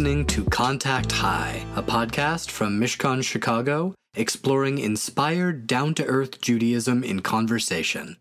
listening to Contact High, a podcast from Mishkan Chicago exploring inspired, down to earth Judaism in conversation.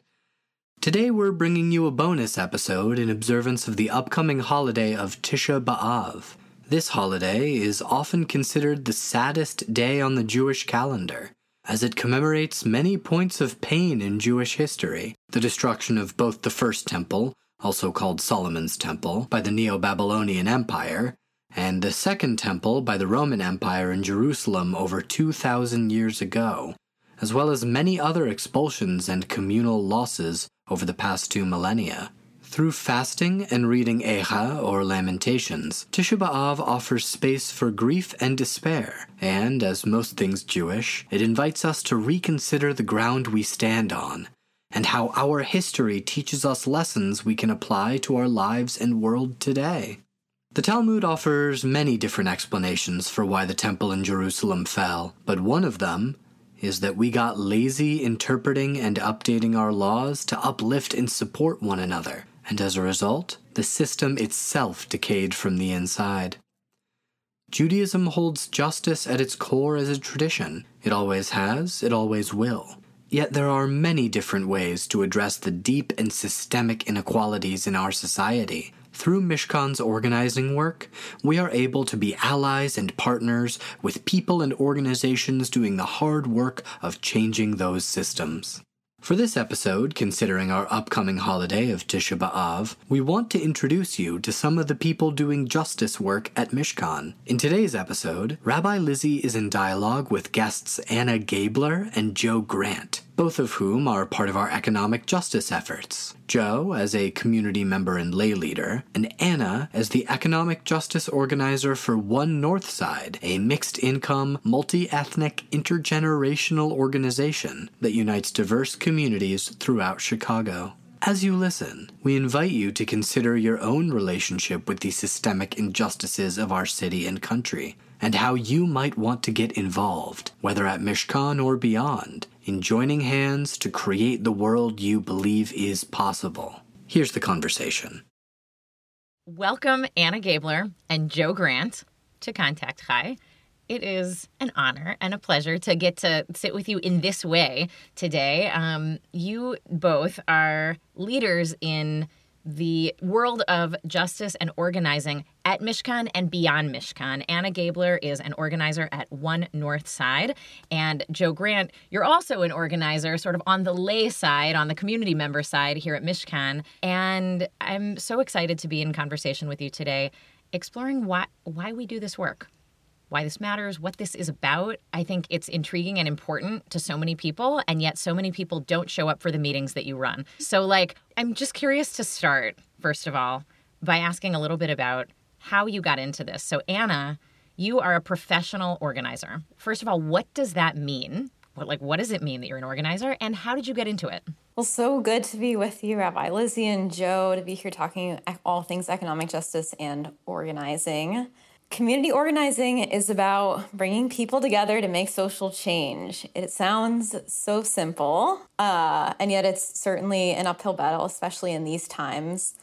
Today we're bringing you a bonus episode in observance of the upcoming holiday of Tisha B'Av. This holiday is often considered the saddest day on the Jewish calendar, as it commemorates many points of pain in Jewish history the destruction of both the First Temple, also called Solomon's Temple, by the Neo Babylonian Empire, and the Second Temple by the Roman Empire in Jerusalem over 2,000 years ago, as well as many other expulsions and communal losses over the past two millennia. Through fasting and reading Eicha or Lamentations, Tisha B'Av offers space for grief and despair, and as most things Jewish, it invites us to reconsider the ground we stand on and how our history teaches us lessons we can apply to our lives and world today. The Talmud offers many different explanations for why the temple in Jerusalem fell, but one of them is that we got lazy interpreting and updating our laws to uplift and support one another, and as a result, the system itself decayed from the inside. Judaism holds justice at its core as a tradition. It always has, it always will. Yet there are many different ways to address the deep and systemic inequalities in our society. Through Mishkan's organizing work, we are able to be allies and partners with people and organizations doing the hard work of changing those systems. For this episode, considering our upcoming holiday of Tisha B'Av, we want to introduce you to some of the people doing justice work at Mishkan. In today's episode, Rabbi Lizzi is in dialogue with guests Anna Gabler and Joe Grant, both of whom are part of our economic justice efforts. Joe as a community member and lay leader, and Anna as the economic justice organizer for One North Side, a mixed income, multi ethnic, intergenerational organization that unites diverse communities throughout Chicago. As you listen, we invite you to consider your own relationship with the systemic injustices of our city and country, and how you might want to get involved, whether at Mishkan or beyond, in joining hands to create the world you believe is possible. Here's the conversation. Welcome, Anna Gabler and Joe Grant, to Contact High. It is an honor and a pleasure to get to sit with you in this way today. Um, you both are leaders in the world of justice and organizing at Mishkan and beyond Mishkan. Anna Gabler is an organizer at One North Side. And Joe Grant, you're also an organizer sort of on the lay side, on the community member side here at Mishkan. And I'm so excited to be in conversation with you today, exploring why, why we do this work why this matters, what this is about. I think it's intriguing and important to so many people, and yet so many people don't show up for the meetings that you run. So, like, I'm just curious to start, first of all, by asking a little bit about how you got into this. So, Anna, you are a professional organizer. First of all, what does that mean? What, like, what does it mean that you're an organizer, and how did you get into it? Well, so good to be with you, Rabbi Lizzi and Joe, to be here talking all things economic justice and organizing. Community organizing is about bringing people together to make social change. It sounds so simple, uh, and yet it's certainly an uphill battle, especially in these times.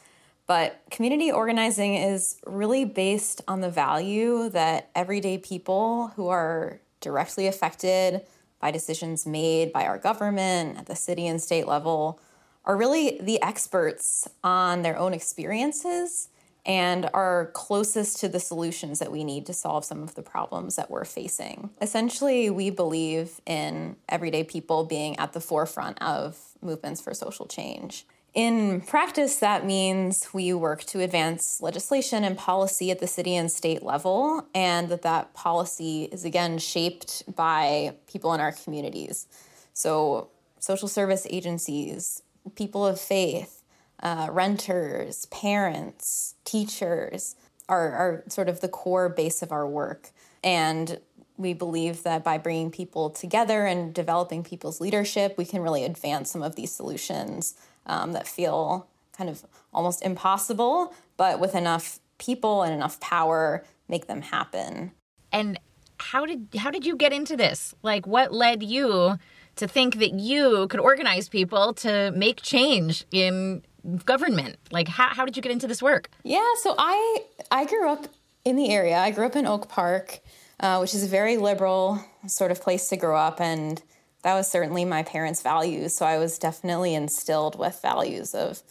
But community organizing is really based on the value that everyday people who are directly affected by decisions made by our government at the city and state level are really the experts on their own experiences and are closest to the solutions that we need to solve some of the problems that we're facing. Essentially, we believe in everyday people being at the forefront of movements for social change. In practice, that means we work to advance legislation and policy at the city and state level, and that that policy is again shaped by people in our communities. So, social service agencies, people of faith, uh, renters, parents, teachers are, are sort of the core base of our work. And we believe that by bringing people together and developing people's leadership, we can really advance some of these solutions um, that feel kind of almost impossible, but with enough people and enough power, make them happen. And how did how did you get into this? Like, what led you to think that you could organize people to make change in government? Like, how, how did you get into this work? Yeah, so I I grew up in the area. I grew up in Oak Park, uh, which is a very liberal sort of place to grow up, and that was certainly my parents' values. So I was definitely instilled with values of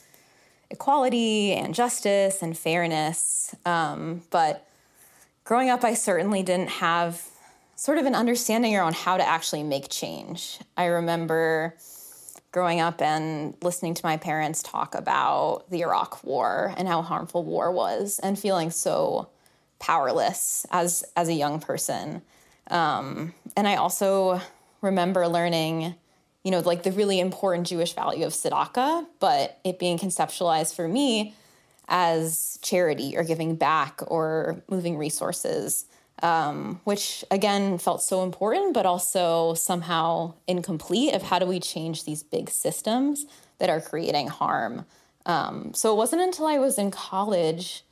equality and justice and fairness. Um, but growing up, I certainly didn't have sort of an understanding around how to actually make change. I remember growing up and listening to my parents talk about the Iraq war and how harmful war was and feeling so powerless as as a young person. Um, and I also remember learning, you know, like the really important Jewish value of tzedakah, but it being conceptualized for me as charity or giving back or moving resources, um, which again felt so important, but also somehow incomplete of how do we change these big systems that are creating harm. Um, so it wasn't until I was in college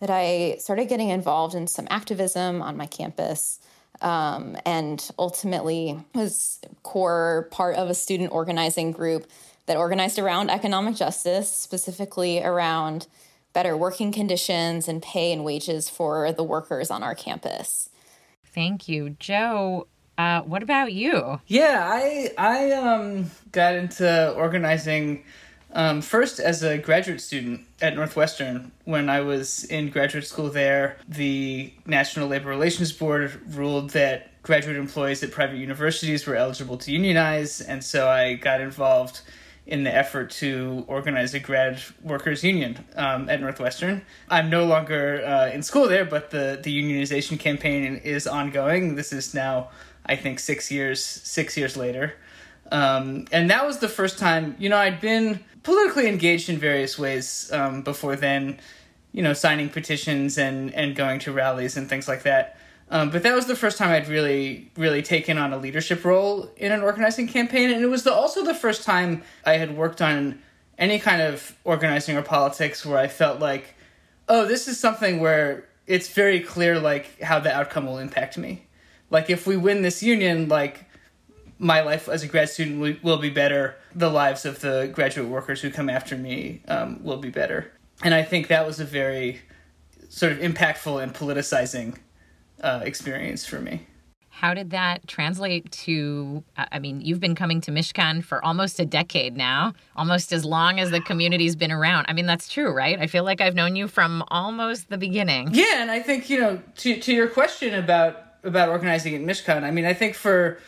that I started getting involved in some activism on my campus. Um, and ultimately was core part of a student organizing group that organized around economic justice, specifically around better working conditions and pay and wages for the workers on our campus. Thank you, Joe. Uh, what about you? Yeah, I I um, got into organizing um, first, as a graduate student at Northwestern, when I was in graduate school there, the National Labor Relations Board ruled that graduate employees at private universities were eligible to unionize, and so I got involved in the effort to organize a grad workers union um, at Northwestern. I'm no longer uh, in school there, but the the unionization campaign is ongoing. This is now, I think, six years six years later, um, and that was the first time. You know, I'd been politically engaged in various ways um, before then, you know, signing petitions and, and going to rallies and things like that. Um, but that was the first time I'd really, really taken on a leadership role in an organizing campaign. And it was the, also the first time I had worked on any kind of organizing or politics where I felt like, oh, this is something where it's very clear, like, how the outcome will impact me. Like, if we win this union, like, my life as a grad student will, be better. The lives of the graduate workers who come after me um, will be better. And I think that was a very sort of impactful and politicizing uh, experience for me. How did that translate to? I mean, you've been coming to Mishkan for almost a decade now, almost as long as the community's been around. I mean, that's true, right? I feel like I've known you from almost the beginning. Yeah, and I think you know to to your question about about organizing at Mishkan. I mean, I think for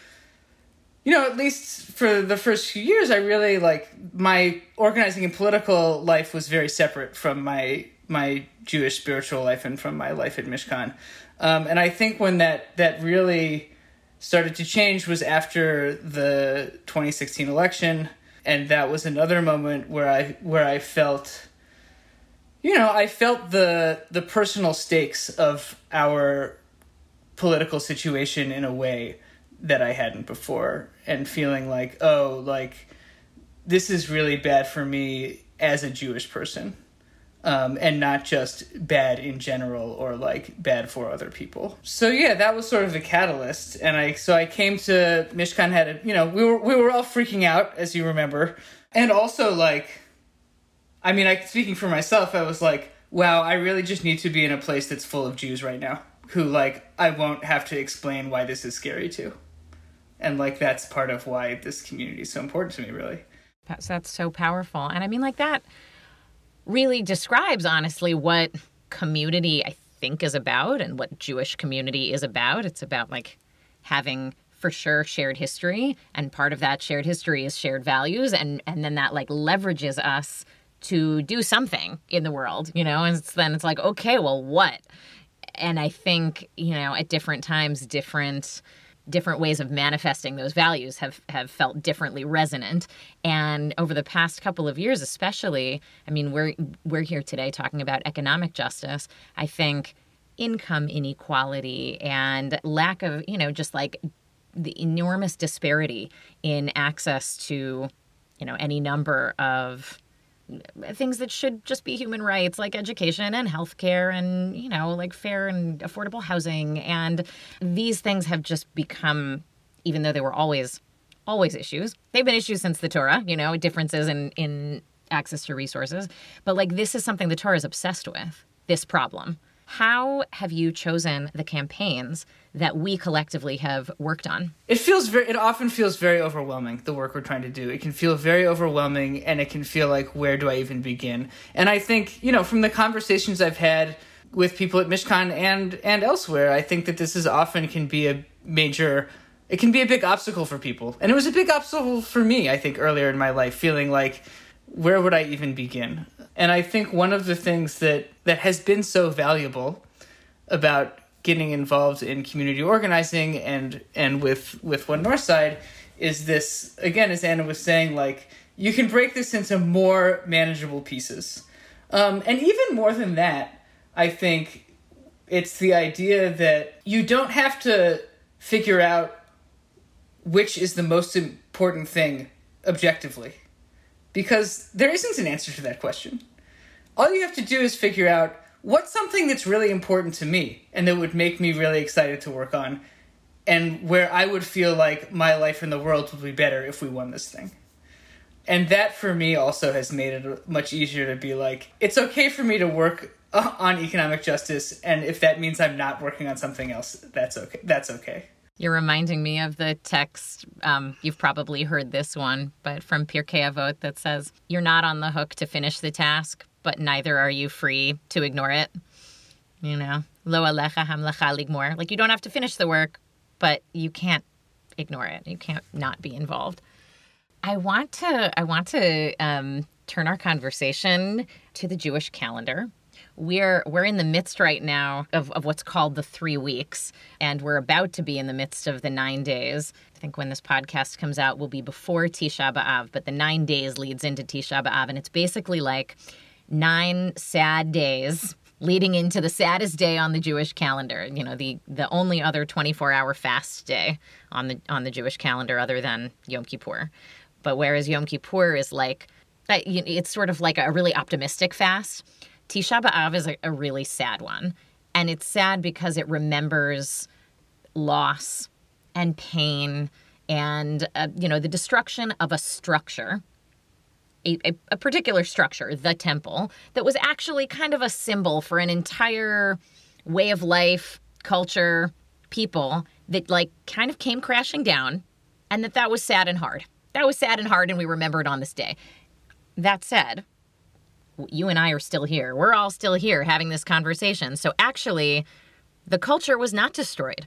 you know, at least for the first few years, I really like my organizing and political life was very separate from my my Jewish spiritual life and from my life at Mishkan. Um, and I think when that that really started to change was after the 2016 election, and that was another moment where I where I felt, you know, I felt the the personal stakes of our political situation in a way that I hadn't before and feeling like, oh, like this is really bad for me as a Jewish person. Um, and not just bad in general or like bad for other people. So yeah, that was sort of the catalyst, and I so I came to Mishkan had a, you know we were we were all freaking out as you remember, and also like, I mean, I speaking for myself, I was like, wow, I really just need to be in a place that's full of Jews right now who like I won't have to explain why this is scary to and like that's part of why this community is so important to me really. That's that's so powerful. And i mean like that really describes honestly what community i think is about and what jewish community is about. It's about like having for sure shared history and part of that shared history is shared values and and then that like leverages us to do something in the world you know? And it's, then it's like okay well what? And i think you know at different times different different ways of manifesting those values have have felt differently resonant. And over the past couple of years especially i mean we're we're here today talking about economic justice. I think income inequality and lack of you know just like the enormous disparity in access to you know any number of things that should just be human rights like education and healthcare and you know like fair and affordable housing. And these things have just become even though they were always always issues they've been issues since the torah you know differences in in access to resources. But like this is something the torah is obsessed with this problem How have you chosen the campaigns that we collectively have worked on? It feels very it often feels very overwhelming the work we're trying to do. It can feel very overwhelming and it can feel like where do I even begin? And I think, you know, from the conversations I've had with people at Mishkan and and elsewhere, I think that this is often can be a major it can be a big obstacle for people. And it was a big obstacle for me, I think, earlier in my life, feeling like where would I even begin? And I think one of the things that, that has been so valuable about getting involved in community organizing and and with with One Northside is this again, as Anna was saying, like you can break this into more manageable pieces. Um, and even more than that, I think it's the idea that you don't have to figure out which is the most important thing objectively because there isn't an answer to that question. All you have to do is figure out what's something that's really important to me and that would make me really excited to work on and where I would feel like my life in the world would be better if we won this thing. And that for me also has made it much easier to be like, it's okay for me to work on economic justice, and if that means I'm not working on something else, that's okay. That's okay. You're reminding me of the text. Um, you've probably heard this one, but from Pirkei Avot that says, You're not on the hook to finish the task, but neither are you free to ignore it. You know, lo alecha hamelacha ligmor. Like, you don't have to finish the work, but you can't ignore it. You can't not be involved. I want to, I want to um, turn our conversation to the Jewish calendar we're we're in the midst right now of, of what's called the three weeks and we're about to be in the midst of the nine days i think when this podcast comes out will be before tisha b'av but the nine days leads into tisha b'av and it's basically like nine sad days leading into the saddest day on the Jewish calendar. You know, the the only other 24-hour fast day on the on the Jewish calendar other than Yom Kippur. But whereas Yom Kippur is like it's sort of like a really optimistic fast. Tisha B'Av is a, a really sad one. And it's sad because it remembers loss and pain and, uh, you know, the destruction of a structure, a, a, a particular structure, the temple, that was actually kind of a symbol for an entire way of life, culture, people that, like, kind of came crashing down and that that was sad and hard. That was sad and hard, and we remember it on this day. That said, you and I are still here. We're all still here having this conversation. So actually, the culture was not destroyed,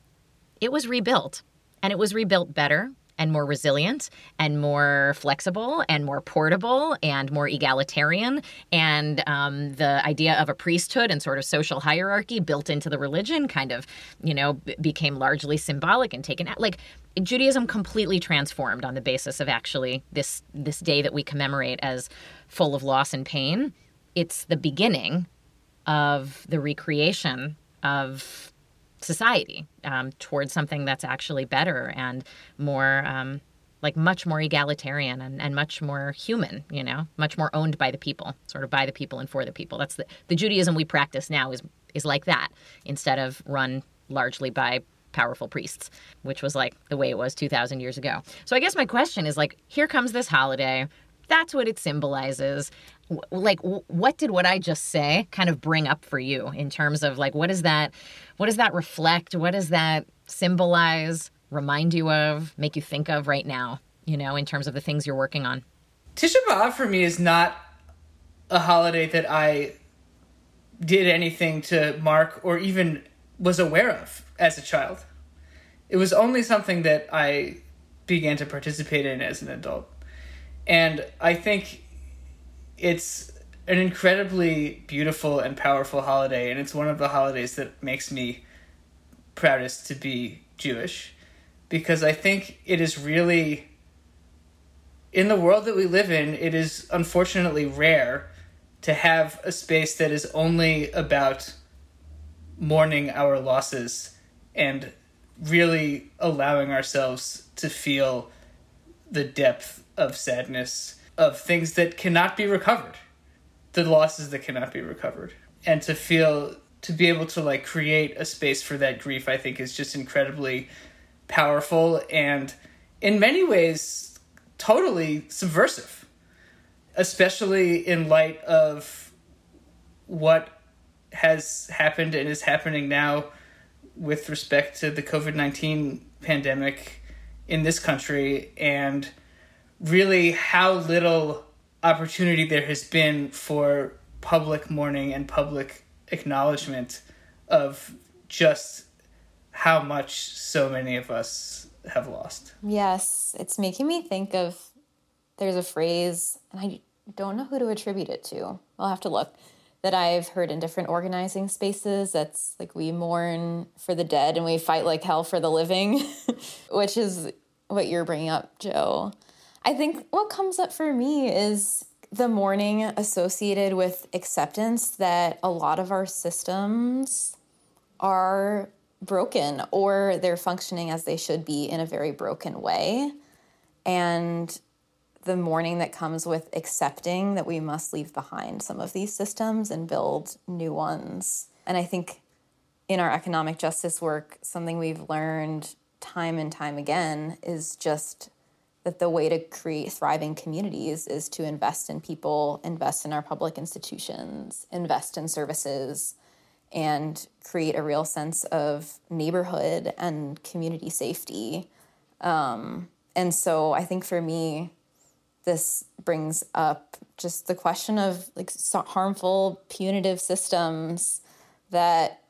it was rebuilt. And it was rebuilt better and more resilient and more flexible and more portable and more egalitarian. And um, the idea of a priesthood and sort of social hierarchy built into the religion kind of, you know, became largely symbolic and taken out. Like Judaism completely transformed on the basis of actually this this day that we commemorate as full of loss and pain. It's the beginning of the recreation of society um, towards something that's actually better and more um, like much more egalitarian and, and much more human you know much more owned by the people sort of by the people and for the people that's the, the judaism we practice now is is like that instead of run largely by powerful priests which was like the way it was 2000 years ago. So i guess my question is like here comes this holiday. That's what it symbolizes. Like what did what i just say kind of bring up for you in terms of like what does that what does that reflect? What does that symbolize remind you of make you think of right now you know in terms of the things you're working on? Tisha b'av for me is not a holiday that i did anything to mark or even was aware of as a child it was only something that i began to participate in as an adult. And i think it's an incredibly beautiful and powerful holiday, and it's one of the holidays that makes me proudest to be Jewish because I think it is really in the world that we live in, it is unfortunately rare to have a space that is only about mourning our losses and really allowing ourselves to feel the depth of sadness of things that cannot be recovered, the losses that cannot be recovered, and to feel to be able to like create a space for that grief, I think is just incredibly powerful and in many ways totally subversive, especially in light of what has happened and is happening now with respect to the COVID 19 pandemic in this country and really how little opportunity there has been for public mourning and public acknowledgement of just how much so many of us have lost. Yes, it's making me think of there's a phrase, and I don't know who to attribute it to. I'll have to look. That I've heard in different organizing spaces. That's like we mourn for the dead and we fight like hell for the living, which is what you're bringing up, Joe. I think what comes up for me is the mourning associated with acceptance that a lot of our systems are broken or they're functioning as they should be in a very broken way. And the mourning that comes with accepting that we must leave behind some of these systems and build new ones. And I think in our economic justice work, something we've learned time and time again is just that the way to create thriving communities is to invest in people, invest in our public institutions, invest in services, and create a real sense of neighborhood and community safety. Um, and so I think for me, this brings up just the question of like harmful punitive systems that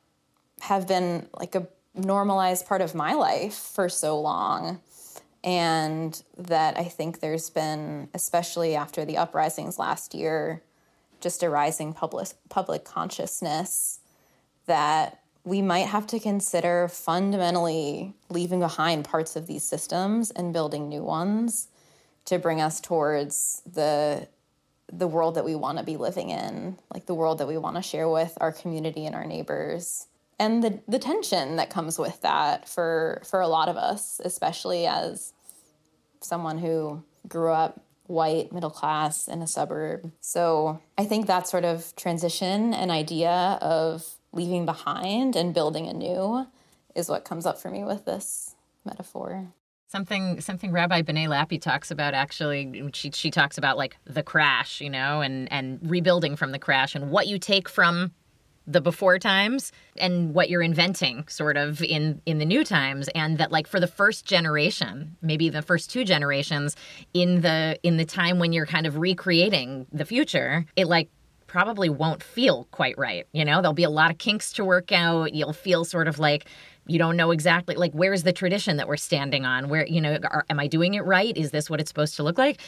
have been like a normalized part of my life for so long. And that I think there's been, especially after the uprisings last year, just a rising public public consciousness that we might have to consider fundamentally leaving behind parts of these systems and building new ones to bring us towards the the world that we want to be living in, like the world that we want to share with our community and our neighbors and the the tension that comes with that for for a lot of us, especially as someone who grew up white, middle class in a suburb. So I think that sort of transition and idea of leaving behind and building anew is what comes up for me with this metaphor. Something something Rabbi Benay Lappe talks about actually she she talks about like the crash, you know, and and rebuilding from the crash and what you take from the before times and what you're inventing sort of in in the new times. And that like for the first generation maybe the first two generations in the in the time when you're kind of recreating the future it like probably won't feel quite right you know? There'll be a lot of kinks to work out. You'll feel sort of like you don't know exactly like where's the tradition that we're standing on? Where you know are, am i doing it right? Is this what it's supposed to look like?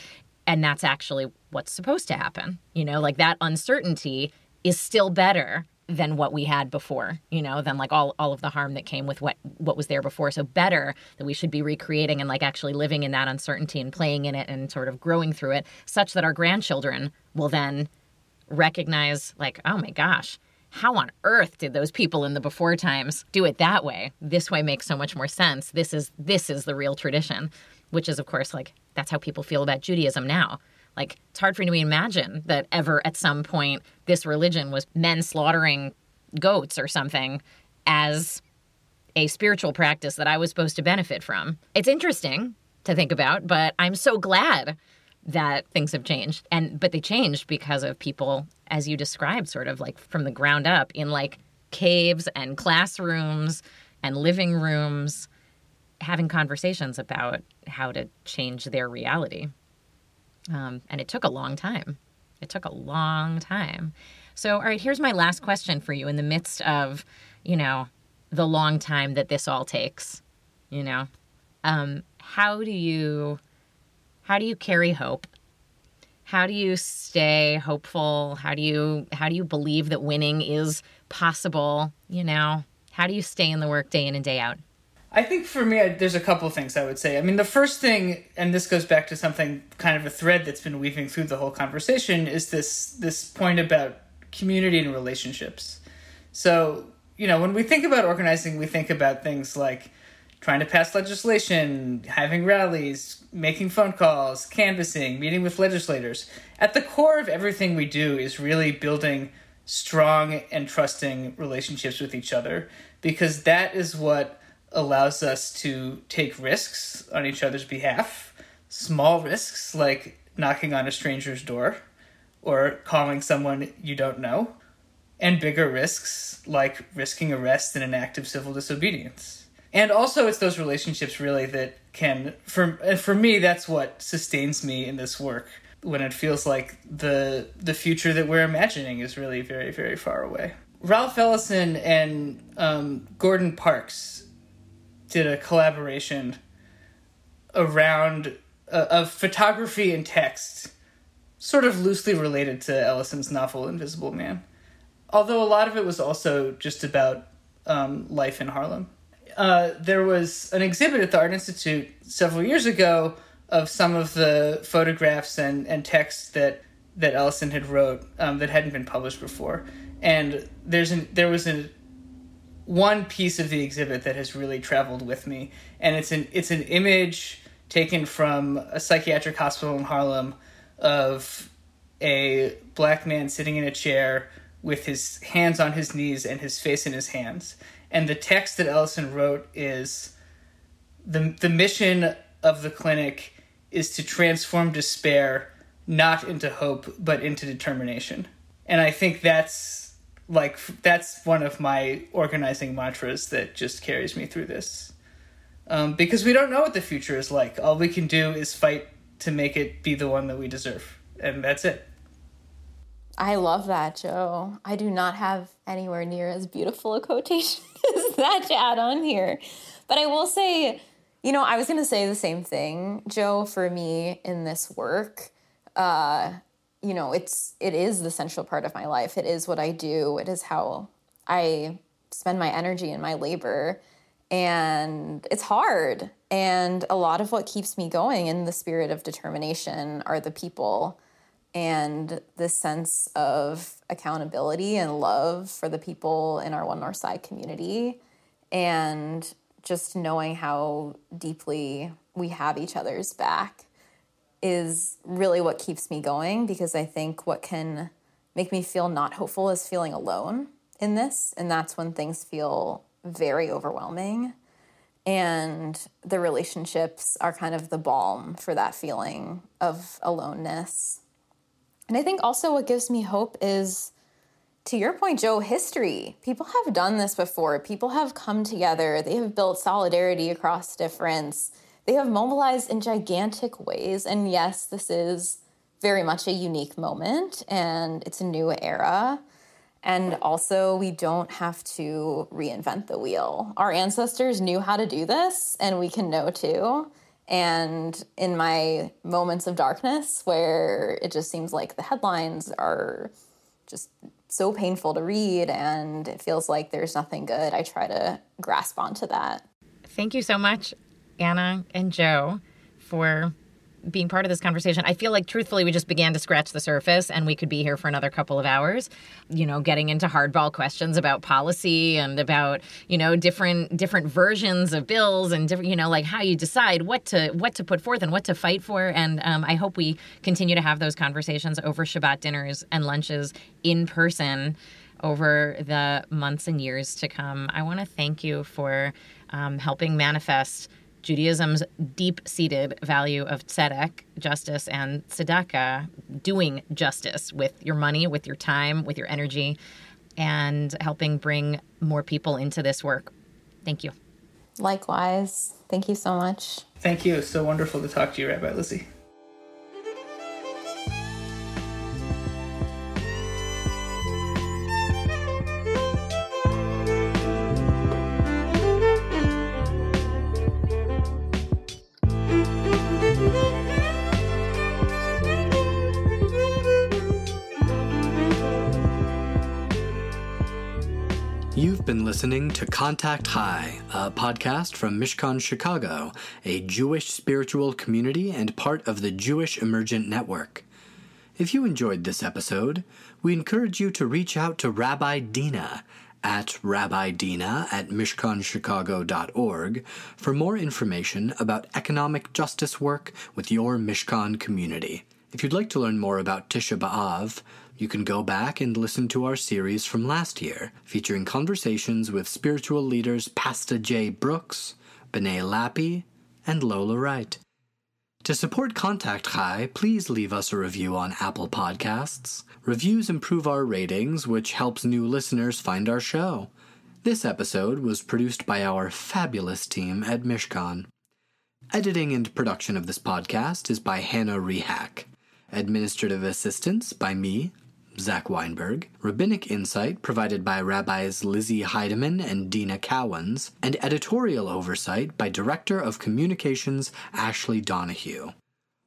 And that's actually what's supposed to happen you know? Like that uncertainty is still better than what we had before you know than like all, all of the harm that came with what what was there before. So better that we should be recreating and like actually living in that uncertainty and playing in it and sort of growing through it such that our grandchildren will then recognize like oh my gosh how on earth did those people in the before times do it that way? This way makes so much more sense. This is this is the real tradition which is of course like that's how people feel about judaism now. Like, it's hard for me to imagine that ever at some point this religion was men slaughtering goats or something as a spiritual practice that I was supposed to benefit from. It's interesting to think about, but I'm so glad that things have changed. And but they changed because of people as you described sort of like from the ground up in like caves and classrooms and living rooms having conversations about how to change their reality. Um, and it took a long time. It took a long time. So, all right, here's my last question for you in the midst of, you know, the long time that this all takes, you know, um, how do you, how do you carry hope? How do you stay hopeful? How do you, how do you believe that winning is possible? You know, how do you stay in the work day in and day out? I think for me, I, there's a couple things I would say. I mean, the first thing, and this goes back to something kind of a thread that's been weaving through the whole conversation, is this this point about community and relationships. So, you know, when we think about organizing, we think about things like trying to pass legislation, having rallies, making phone calls, canvassing, meeting with legislators. At the core of everything we do is really building strong and trusting relationships with each other because that is what allows us to take risks on each other's behalf. Small risks like knocking on a stranger's door or calling someone you don't know. and bigger risks like risking arrest in an act of civil disobedience. And also, it's those relationships really that can, for for me, that's what sustains me in this work. When it feels like the the future that we're imagining is really very very far away. Ralph Ellison and um, Gordon Parks did a collaboration around uh, of photography and text, sort of loosely related to Ellison's novel Invisible Man. Although a lot of it was also just about um, life in Harlem. Uh, there was an exhibit at the Art Institute several years ago of some of the photographs and, and texts that, that Ellison had wrote um, that hadn't been published before. And there's an, there was a one piece of the exhibit that has really traveled with me, and it's an it's an image taken from a psychiatric hospital in Harlem of a black man sitting in a chair with his hands on his knees and his face in his hands. And the text that Ellison wrote is the the mission of the clinic is to transform despair not into hope but into determination. And I think that's like that's one of my organizing mantras that just carries me through this. Um, because we don't know what the future is like. All we can do is fight to make it be the one that we deserve. And that's it i love that joe i do not have anywhere near as beautiful a quotation as that to add on here but i will say you know i was going to say the same thing joe for me in this work uh, you know, it's it is the central part of my life. It is what I do. It is how I spend my energy and my labor. And it's hard. And a lot of what keeps me going in the spirit of determination are the people and this sense of accountability and love for the people in our One North Side community. And just knowing how deeply we have each other's back is really what keeps me going because I think what can make me feel not hopeful is feeling alone in this. And that's when things feel very overwhelming. And the relationships are kind of the balm for that feeling of aloneness. And I think also what gives me hope is, to your point, Joe, history. People have done this before. People have come together, they have built solidarity across difference they have mobilized in gigantic ways. And yes, this is very much a unique moment and it's a new era. And also, we don't have to reinvent the wheel. Our ancestors knew how to do this, and we can know too. And in my moments of darkness, where it just seems like the headlines are just so painful to read and it feels like there's nothing good, I try to grasp onto that. Thank you so much. Anna and Joe for being part of this conversation. I feel like truthfully we just began to scratch the surface and we could be here for another couple of hours, you know, getting into hardball questions about policy and about, you know, different different versions of bills and different, you know, like how you decide what to what to put forth and what to fight for and um, I hope we continue to have those conversations over Shabbat dinners and lunches in person over the months and years to come. I want to thank you for um, helping manifest Judaism's deep seated value of tzedek, justice, and tzedakah, doing justice with your money, with your time, with your energy, and helping bring more people into this work. Thank you. Likewise. Thank you so much. Thank you. It's so wonderful to talk to you, Rabbi Lizzi. Been listening to Contact High, a podcast from Mishkan Chicago, a Jewish spiritual community and part of the Jewish Emergent Network. If you enjoyed this episode, we encourage you to reach out to Rabbi Dina at Rabbi Dina at MishkanChicago.org for more information about economic justice work with your Mishkan community. If you'd like to learn more about Tisha B'Av, you can go back and listen to our series from last year, featuring conversations with spiritual leaders Pastor J. Brooks, Benay Lappe, and Lola Wright. To support Contact High, please leave us a review on Apple Podcasts. Reviews improve our ratings, which helps new listeners find our show. This episode was produced by our fabulous team at Mishkan. Editing and production of this podcast is by Hannah Rehack. Administrative assistance by me, Zach Weinberg, rabbinic insight provided by Rabbis Lizzi Heydemann and Dina Cowens, and editorial oversight by Director of Communications Ashley Donahue.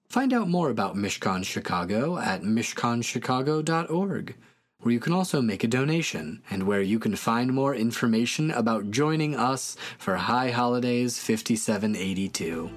Find out more about Mishkan Chicago at mishkanchicago.org, where you can also make a donation and where you can find more information about joining us for High Holidays 5782.